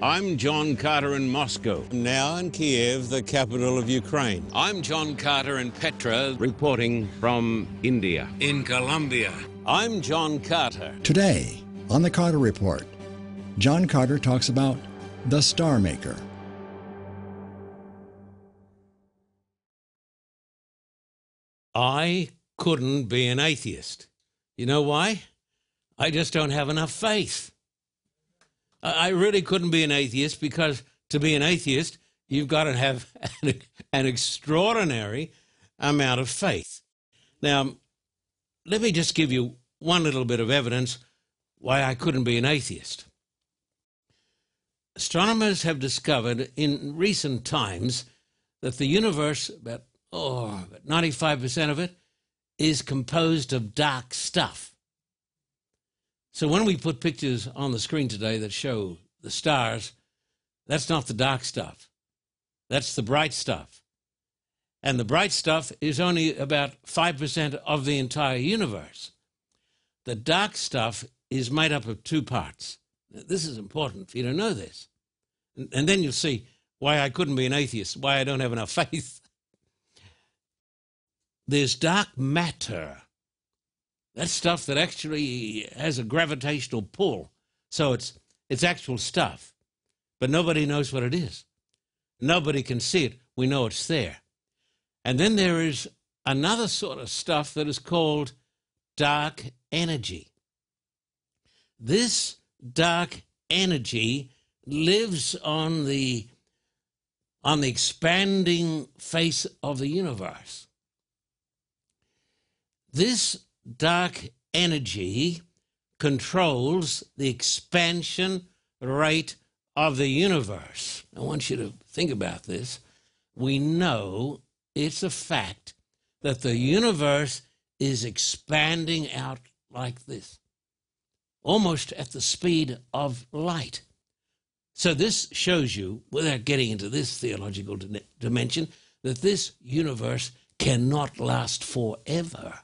I'm John Carter in Moscow, now in Kiev, the capital of Ukraine. I'm John Carter in Petra, reporting from India. In Colombia. I'm John Carter. Today, on the Carter Report, John Carter talks about the Star Maker. I couldn't be an atheist. You know why? I just don't have enough faith. I really couldn't be an atheist because to be an atheist, you've got to have an, an extraordinary amount of faith. Now, let me just give you one little bit of evidence why I couldn't be an atheist. Astronomers have discovered in recent times that the universe, about, oh, about 95% of it, is composed of dark stuff. So when we put pictures on the screen today that show the stars, that's not the dark stuff. That's the bright stuff. And the bright stuff is only about 5% of the entire universe. The dark stuff is made up of two parts. This is important for you to know this. And then you'll see why I couldn't be an atheist, why I don't have enough faith. There's dark matter that's stuff that actually has a gravitational pull. So it's it's actual stuff. But nobody knows what it is. Nobody can see it. We know it's there. And then there is another sort of stuff that is called dark energy. This dark energy lives on the on the expanding face of the universe. This dark energy controls the expansion rate of the universe. I want you to think about this. We know it's a fact that the universe is expanding out like this, almost at the speed of light. So, this shows you, without getting into this theological dimension, that this universe cannot last forever.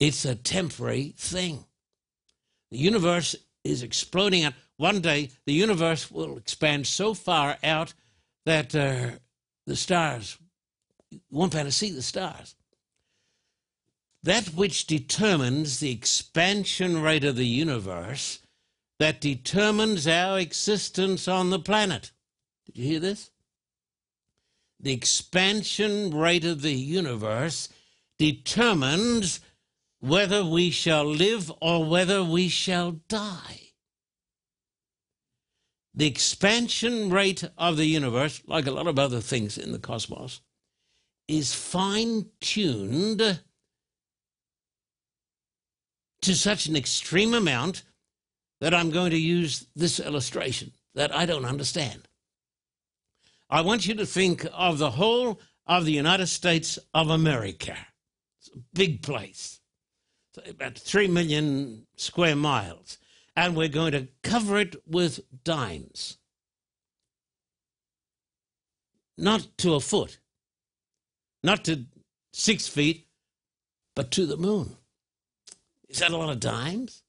It's a temporary thing. The universe is exploding out. One day, the universe will expand so far out that uh, the stars, you won't be able to see the stars. That which determines the expansion rate of the universe, that determines our existence on the planet. Did you hear this? The expansion rate of the universe determines whether we shall live or whether we shall die. The expansion rate of the universe, like a lot of other things in the cosmos, is fine tuned to such an extreme amount that I'm going to use this illustration that I don't understand. I want you to think of the whole of the United States of America. It's a big place about 3 million square miles, and we're going to cover it with dimes. Not to a foot, not to six feet, but to the moon. Is that a lot of dimes?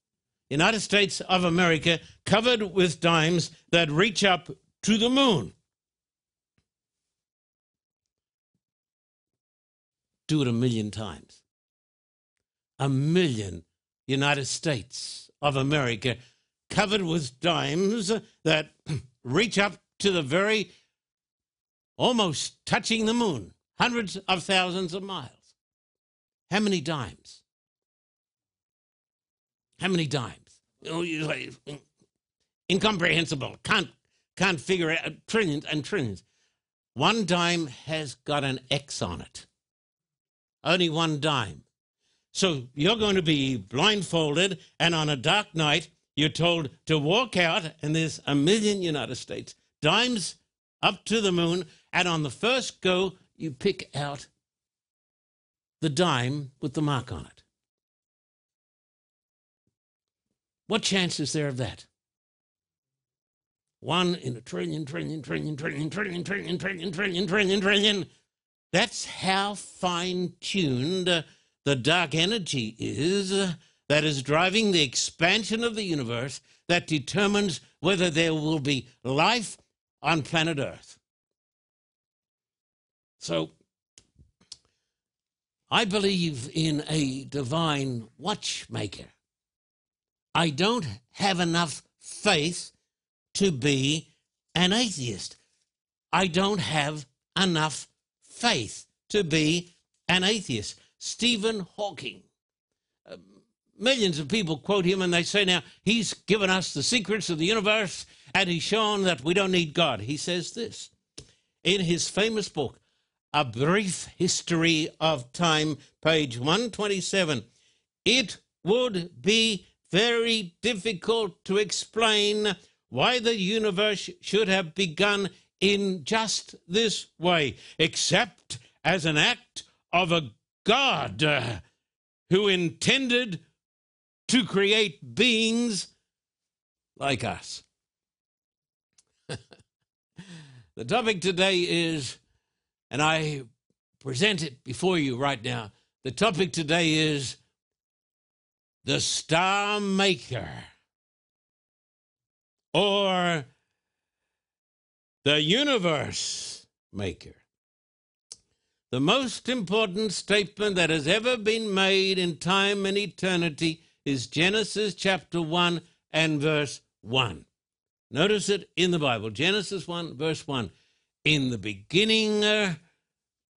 United States of America covered with dimes that reach up to the moon. Do it a million times a million United States of America covered with dimes that reach up to the very almost touching the moon, hundreds of thousands of miles. How many dimes? How many dimes? Oh, incomprehensible. Can't can't figure out trillions and trillions. One dime has got an X on it. Only one dime. So you're going to be blindfolded, and on a dark night, you're told to walk out, and there's a million United States, dimes up to the moon, and on the first go, you pick out the dime with the mark on it. What chance is there of that? One in a trillion, trillion, trillion, trillion, trillion, trillion, trillion, trillion, trillion, trillion. That's how fine tuned the dark energy is that is driving the expansion of the universe that determines whether there will be life on planet Earth. So, I believe in a divine watchmaker. I don't have enough faith to be an atheist. I don't have enough faith to be an atheist. Stephen Hawking. Uh, millions of people quote him and they say, now, he's given us the secrets of the universe and he's shown that we don't need God. He says this in his famous book, A Brief History of Time, page 127. It would be very difficult to explain why the universe should have begun in just this way, except as an act of a God uh, who intended to create beings like us. the topic today is, and I present it before you right now, the topic today is the Star Maker or the Universe Maker. The most important statement that has ever been made in time and eternity is Genesis chapter 1 and verse 1. Notice it in the Bible Genesis 1, verse 1. In the beginning, uh,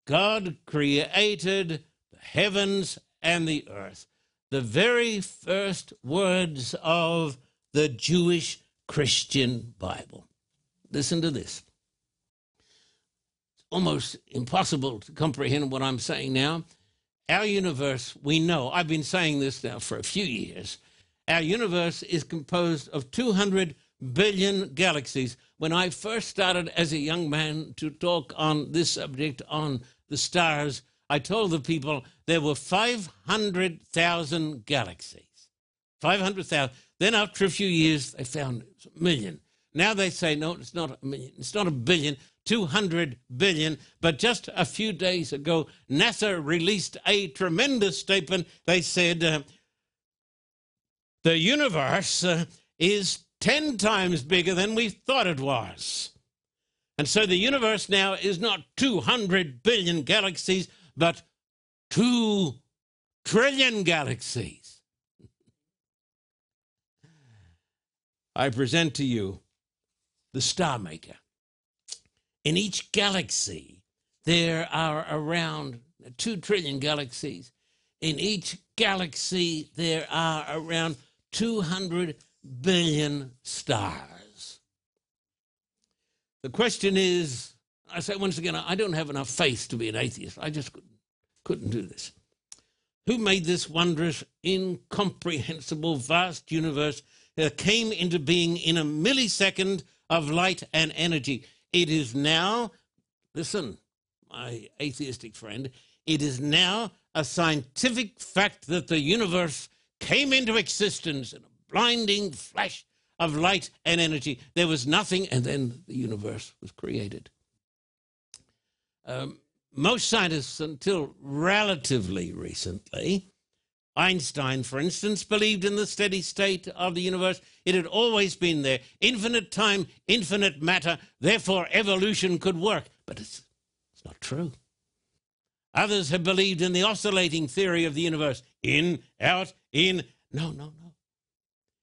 God created the heavens and the earth. The very first words of the Jewish Christian Bible. Listen to this. Almost impossible to comprehend what I'm saying now. Our universe, we know, I've been saying this now for a few years. Our universe is composed of 200 billion galaxies. When I first started as a young man to talk on this subject, on the stars, I told the people there were 500,000 galaxies. 500,000. Then after a few years, they found a million. Now they say, no, it's not a million, it's not a billion, 200 billion. But just a few days ago, NASA released a tremendous statement. They said, uh, the universe uh, is 10 times bigger than we thought it was. And so the universe now is not 200 billion galaxies, but 2 trillion galaxies. I present to you the star maker. In each galaxy, there are around 2 trillion galaxies. In each galaxy, there are around 200 billion stars. The question is I say once again, I don't have enough faith to be an atheist. I just couldn't, couldn't do this. Who made this wondrous, incomprehensible, vast universe that came into being in a millisecond of light and energy. It is now, listen, my atheistic friend, it is now a scientific fact that the universe came into existence in a blinding flash of light and energy. There was nothing, and then the universe was created. Um, most scientists, until relatively recently, Einstein, for instance, believed in the steady state of the universe. It had always been there. Infinite time, infinite matter, therefore evolution could work. But it's, it's not true. Others have believed in the oscillating theory of the universe in, out, in. No, no, no.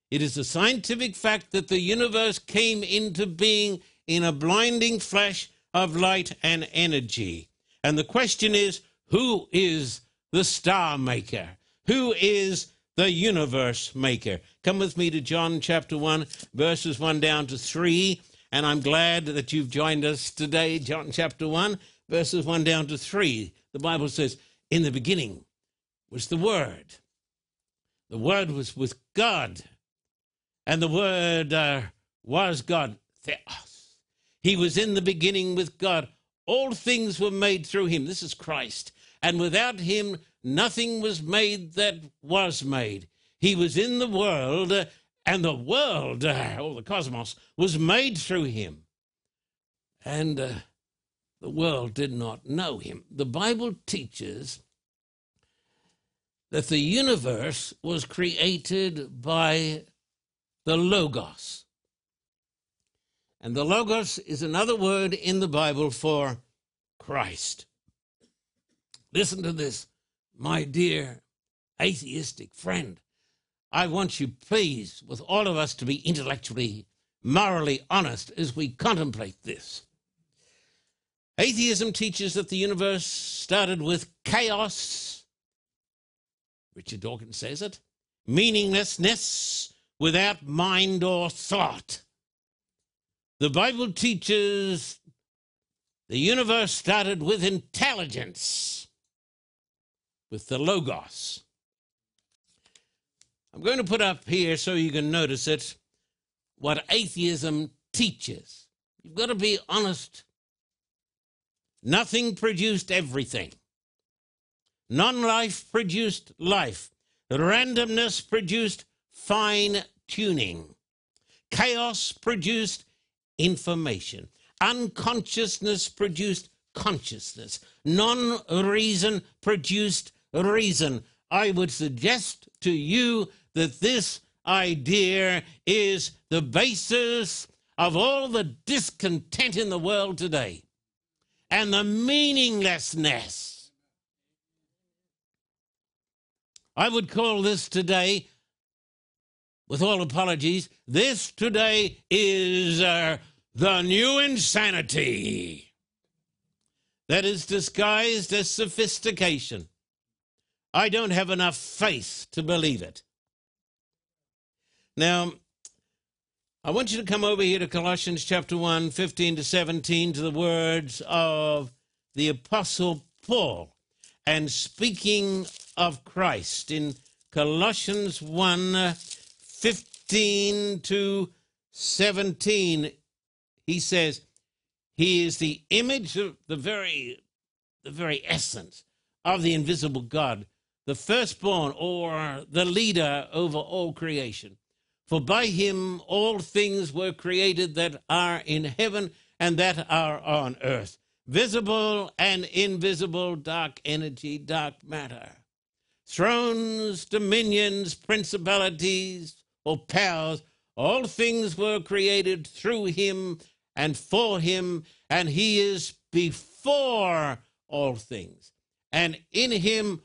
It is a scientific fact that the universe came into being in a blinding flash of light and energy. And the question is who is the star maker? Who is the universe maker? Come with me to John chapter 1, verses 1 down to 3. And I'm glad that you've joined us today, John chapter 1, verses 1 down to 3. The Bible says, In the beginning was the Word. The Word was with God, and the Word uh, was God. Theos. He was in the beginning with God. All things were made through him. This is Christ. And without him, nothing was made that was made. He was in the world, and the world, or the cosmos, was made through him. And uh, the world did not know him. The Bible teaches that the universe was created by the Logos. And the Logos is another word in the Bible for Christ. Listen to this, my dear atheistic friend. I want you, please, with all of us, to be intellectually, morally honest as we contemplate this. Atheism teaches that the universe started with chaos. Richard Dawkins says it meaninglessness without mind or thought. The Bible teaches the universe started with intelligence, with the Logos. I'm going to put up here so you can notice it what atheism teaches. You've got to be honest. Nothing produced everything. Non life produced life. Randomness produced fine tuning. Chaos produced information. Unconsciousness produced consciousness. Non reason produced reason. I would suggest to you that this idea is the basis of all the discontent in the world today and the meaninglessness. I would call this today, with all apologies, this today is uh, the new insanity that is disguised as sophistication. I don't have enough faith to believe it. Now, I want you to come over here to Colossians chapter 1, 15 to 17, to the words of the Apostle Paul. And speaking of Christ in Colossians 1, 15 to 17, he says, He is the image of the very, the very essence of the invisible God, the firstborn or the leader over all creation. For by him all things were created that are in heaven and that are on earth, visible and invisible, dark energy, dark matter, thrones, dominions, principalities, or powers. All things were created through him and for him, and he is before all things. And in him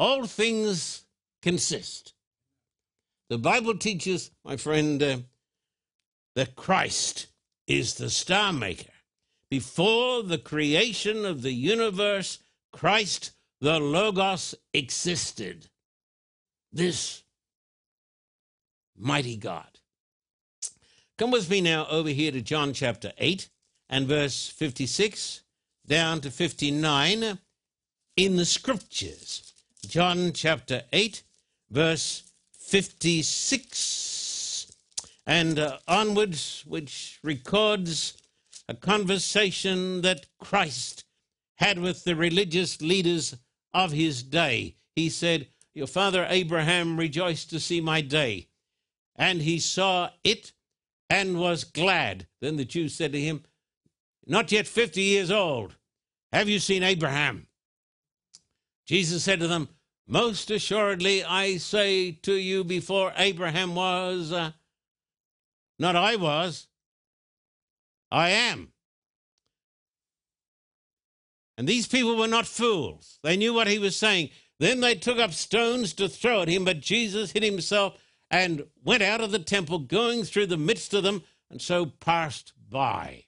all things consist. The Bible teaches, my friend, uh, that Christ is the star maker. Before the creation of the universe, Christ, the Logos, existed. This mighty God. Come with me now over here to John chapter 8 and verse 56 down to 59 in the scriptures. John chapter 8, verse 56 and uh, onwards, which records a conversation that Christ had with the religious leaders of his day. He said, Your father Abraham rejoiced to see my day, and he saw it and was glad. Then the Jews said to him, Not yet 50 years old. Have you seen Abraham? Jesus said to them, Most assuredly, I say to you, before Abraham was, uh, not I was, I am. And these people were not fools. They knew what he was saying. Then they took up stones to throw at him, but Jesus hid himself and went out of the temple, going through the midst of them, and so passed by.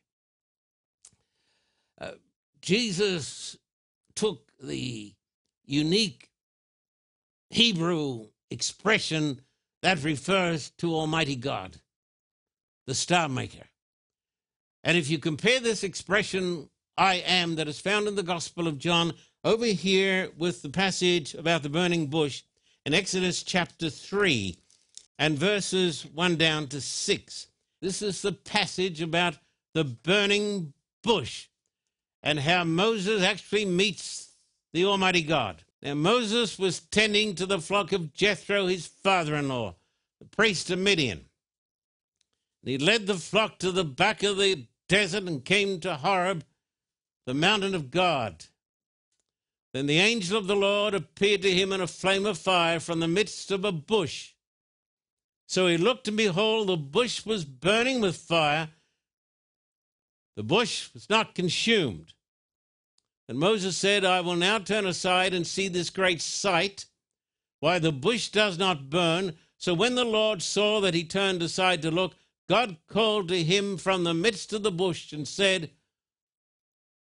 Uh, Jesus took the unique Hebrew expression that refers to Almighty God, the star maker. And if you compare this expression, I am, that is found in the Gospel of John, over here with the passage about the burning bush in Exodus chapter 3, and verses 1 down to 6. This is the passage about the burning bush and how Moses actually meets the Almighty God. Now, Moses was tending to the flock of Jethro, his father in law, the priest of Midian. And he led the flock to the back of the desert and came to Horeb, the mountain of God. Then the angel of the Lord appeared to him in a flame of fire from the midst of a bush. So he looked, and behold, the bush was burning with fire, The bush was not consumed. And Moses said, I will now turn aside and see this great sight, why the bush does not burn. So when the Lord saw that he turned aside to look, God called to him from the midst of the bush and said,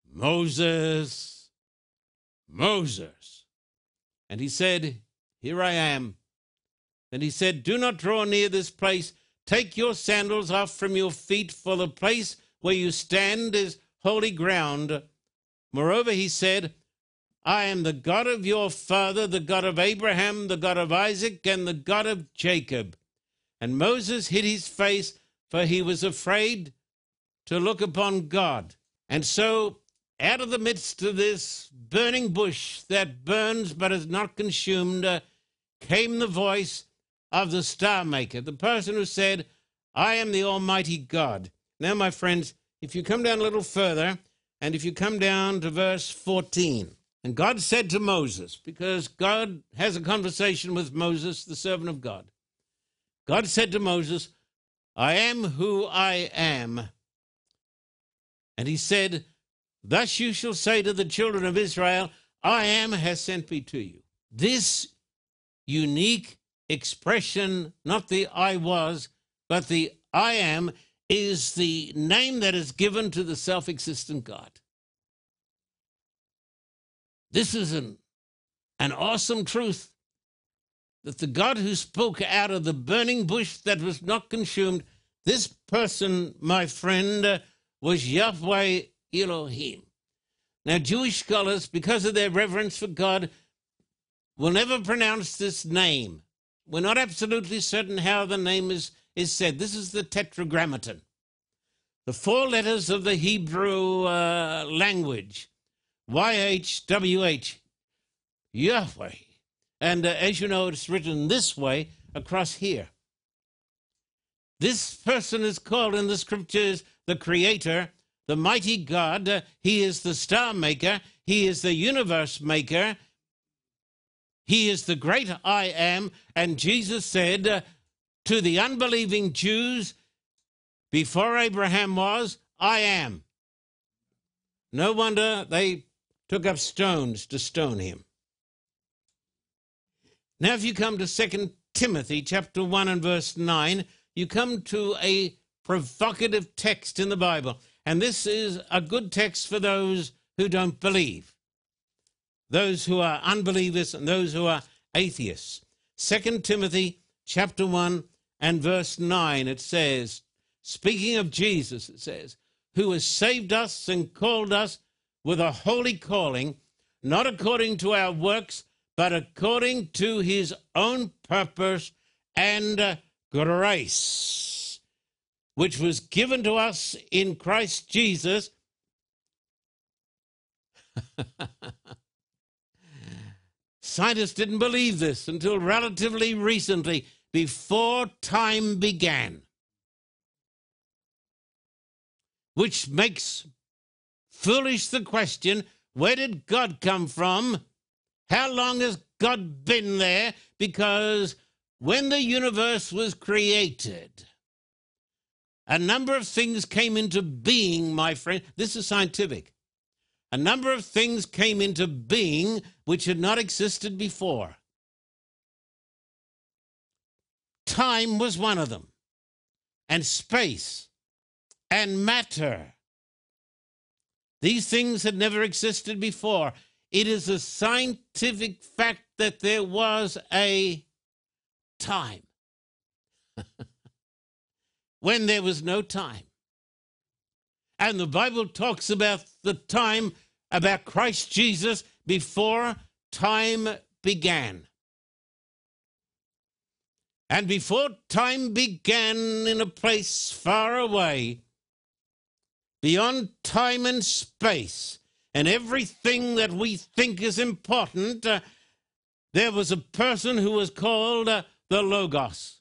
Moses, Moses. And he said, Here I am. Then he said, Do not draw near this place. Take your sandals off from your feet, for the place where you stand is holy ground. Moreover, he said, I am the God of your father, the God of Abraham, the God of Isaac, and the God of Jacob. And Moses hid his face, for he was afraid to look upon God. And so, out of the midst of this burning bush that burns but is not consumed, uh, came the voice of the star maker, the person who said, I am the Almighty God. Now, my friends, if you come down a little further, and if you come down to verse 14, and God said to Moses, because God has a conversation with Moses, the servant of God, God said to Moses, I am who I am. And he said, Thus you shall say to the children of Israel, I am has sent me to you. This unique expression, not the I was, but the I am, is the name that is given to the self existent God. This is an, an awesome truth that the God who spoke out of the burning bush that was not consumed, this person, my friend, uh, was Yahweh Elohim. Now, Jewish scholars, because of their reverence for God, will never pronounce this name. We're not absolutely certain how the name is, is said. This is the Tetragrammaton. The four letters of the Hebrew uh, language YHWH, Yahweh. And uh, as you know, it's written this way across here. This person is called in the scriptures the Creator, the mighty God. Uh, he is the star maker, He is the universe maker, He is the great I am. And Jesus said uh, to the unbelieving Jews, before Abraham was, I am. No wonder they took up stones to stone him. Now, if you come to 2 Timothy chapter 1 and verse 9, you come to a provocative text in the Bible. And this is a good text for those who don't believe, those who are unbelievers and those who are atheists. 2 Timothy chapter 1 and verse 9, it says, speaking of Jesus, it says, who has saved us and called us with a holy calling, not according to our works, but according to his own purpose and uh, grace, which was given to us in Christ Jesus. Scientists didn't believe this until relatively recently, before time began, which makes Foolish the question where did God come from? How long has God been there? Because when the universe was created, a number of things came into being, my friend. This is scientific. A number of things came into being which had not existed before. Time was one of them, and space, and matter these things had never existed before. It is a scientific fact that there was a time when there was no time. And the Bible talks about the time about Christ Jesus before time began. And before time began in a place far away, beyond time and space and everything that we think is important, uh, there was a person who was called uh, the Logos.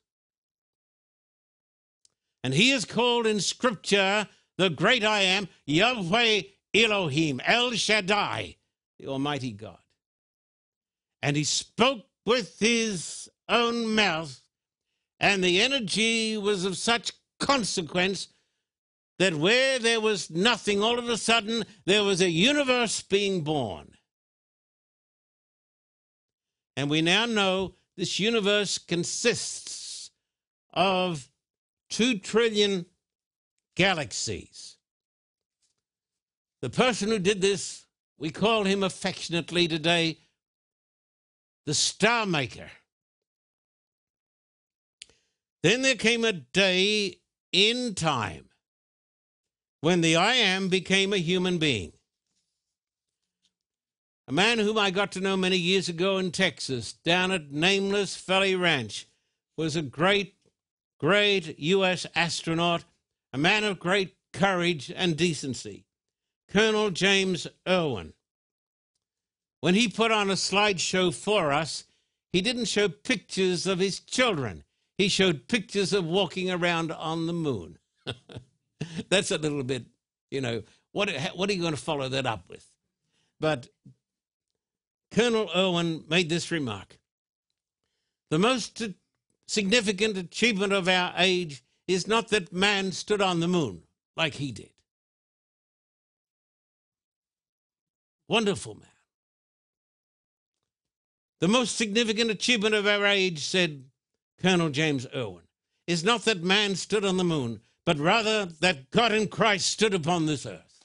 And he is called in Scripture the great I am, Yahweh Elohim, El Shaddai, the Almighty God. And he spoke with his own mouth, and the energy was of such consequence that where there was nothing, all of a sudden there was a universe being born. And we now know this universe consists of two trillion galaxies. The person who did this, we call him affectionately today the Star Maker. Then there came a day in time when the I Am became a human being. A man whom I got to know many years ago in Texas, down at Nameless Valley Ranch, was a great, great U.S. astronaut, a man of great courage and decency, Colonel James Irwin. When he put on a slideshow for us, he didn't show pictures of his children. He showed pictures of walking around on the moon. That's a little bit, you know, what, what are you going to follow that up with? But Colonel Irwin made this remark The most significant achievement of our age is not that man stood on the moon like he did. Wonderful man. The most significant achievement of our age, said Colonel James Irwin, is not that man stood on the moon, but rather that God in Christ stood upon this earth.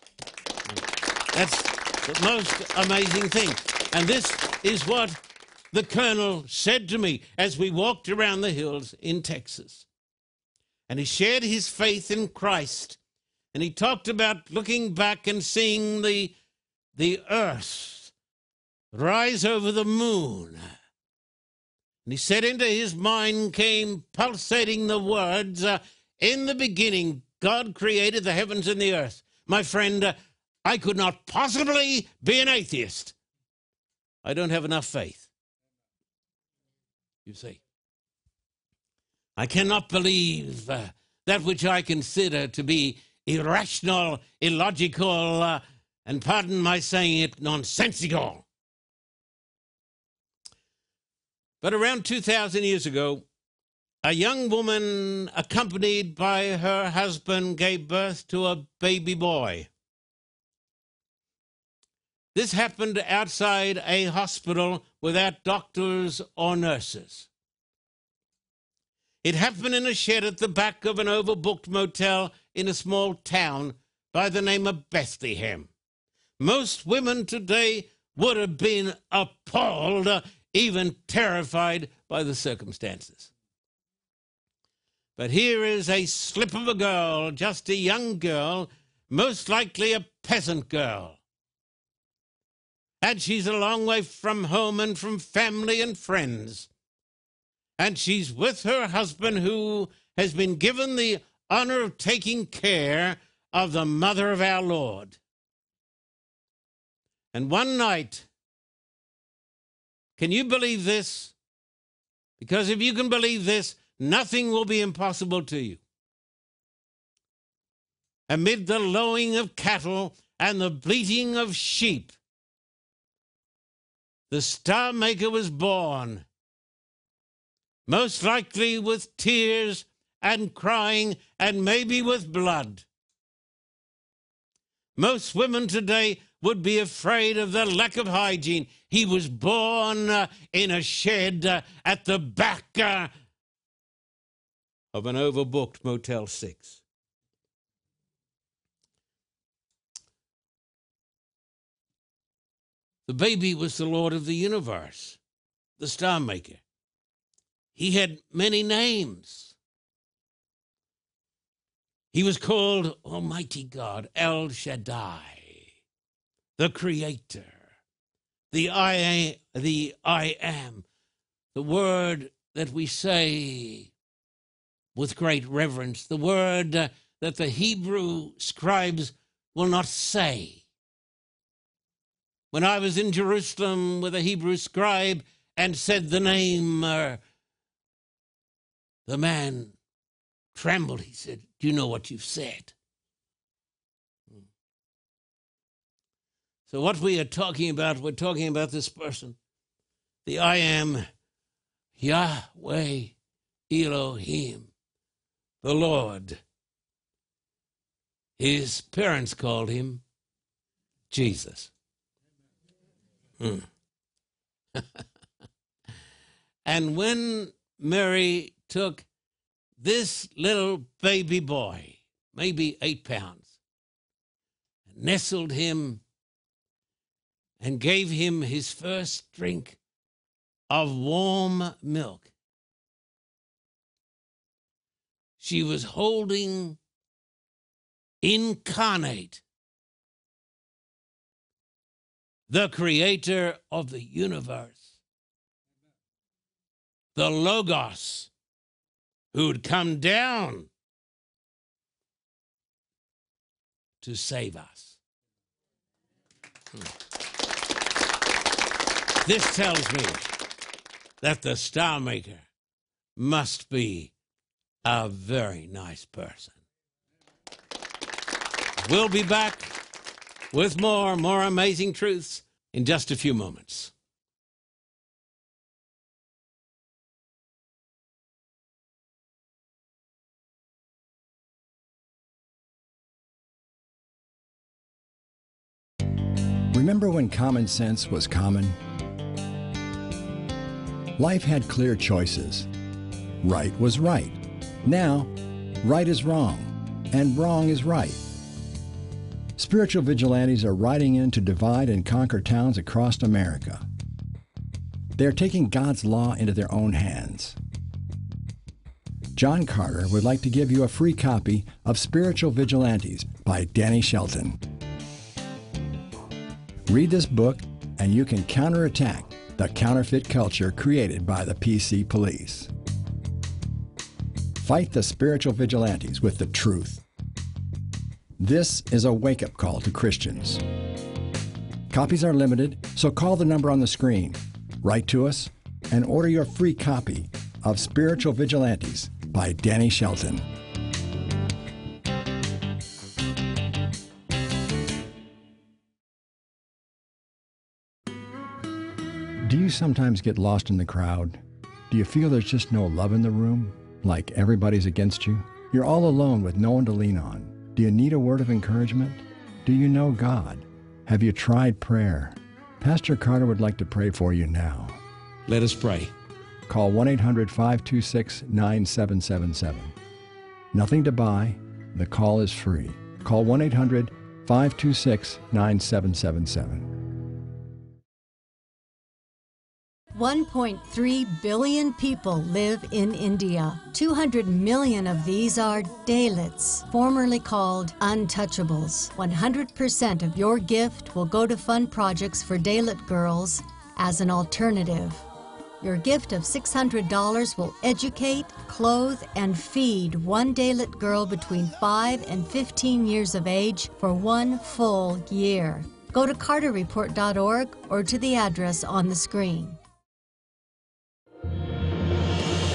That's the most amazing thing. And this is what the colonel said to me as we walked around the hills in Texas. And he shared his faith in Christ. And he talked about looking back and seeing the, the earth rise over the moon. And he said into his mind came pulsating the words, uh, in the beginning, God created the heavens and the earth. My friend, uh, I could not possibly be an atheist. I don't have enough faith. You see, I cannot believe uh, that which I consider to be irrational, illogical, uh, and pardon my saying it, nonsensical. But around 2,000 years ago, a young woman, accompanied by her husband, gave birth to a baby boy. This happened outside a hospital without doctors or nurses. It happened in a shed at the back of an overbooked motel in a small town by the name of Bethlehem. Most women today would have been appalled, even terrified by the circumstances. But here is a slip of a girl, just a young girl, most likely a peasant girl. And she's a long way from home and from family and friends. And she's with her husband, who has been given the honor of taking care of the mother of our Lord. And one night, can you believe this? Because if you can believe this, Nothing will be impossible to you. Amid the lowing of cattle and the bleating of sheep, the Star Maker was born, most likely with tears and crying and maybe with blood. Most women today would be afraid of the lack of hygiene. He was born uh, in a shed uh, at the back uh, of an overbooked Motel 6. The baby was the Lord of the universe, the star maker. He had many names. He was called Almighty God, El Shaddai, the Creator, the I, the I am, the word that we say with great reverence, the word that the Hebrew scribes will not say. When I was in Jerusalem with a Hebrew scribe and said the name, uh, the man trembled. He said, Do you know what you've said? So, what we are talking about, we're talking about this person, the I am Yahweh Elohim the Lord. his parents called him Jesus. Hmm. and when Mary took this little baby boy, maybe eight pounds, nestled him and gave him his first drink of warm milk. She was holding incarnate the creator of the universe, the Logos, who'd come down to save us. Hmm. This tells me that the star maker must be a very nice person. We'll be back with more, more amazing truths in just a few moments. Remember when common sense was common? Life had clear choices. Right was right. Now, right is wrong, and wrong is right. Spiritual vigilantes are riding in to divide and conquer towns across America. They are taking God's law into their own hands. John Carter would like to give you a free copy of Spiritual Vigilantes by Danny Shelton. Read this book, and you can counterattack the counterfeit culture created by the PC police. Fight the spiritual vigilantes with the truth. This is a wake up call to Christians. Copies are limited, so call the number on the screen, write to us, and order your free copy of Spiritual Vigilantes by Danny Shelton. Do you sometimes get lost in the crowd? Do you feel there's just no love in the room? Like everybody's against you? You're all alone with no one to lean on. Do you need a word of encouragement? Do you know God? Have you tried prayer? Pastor Carter would like to pray for you now. Let us pray. Call 1 800 526 9777. Nothing to buy. The call is free. Call 1 800 526 9777. 1.3 billion people live in India. 200 million of these are Dalits, formerly called untouchables. 100% of your gift will go to fund projects for Dalit girls as an alternative. Your gift of $600 will educate, clothe, and feed one Dalit girl between 5 and 15 years of age for one full year. Go to carterreport.org or to the address on the screen.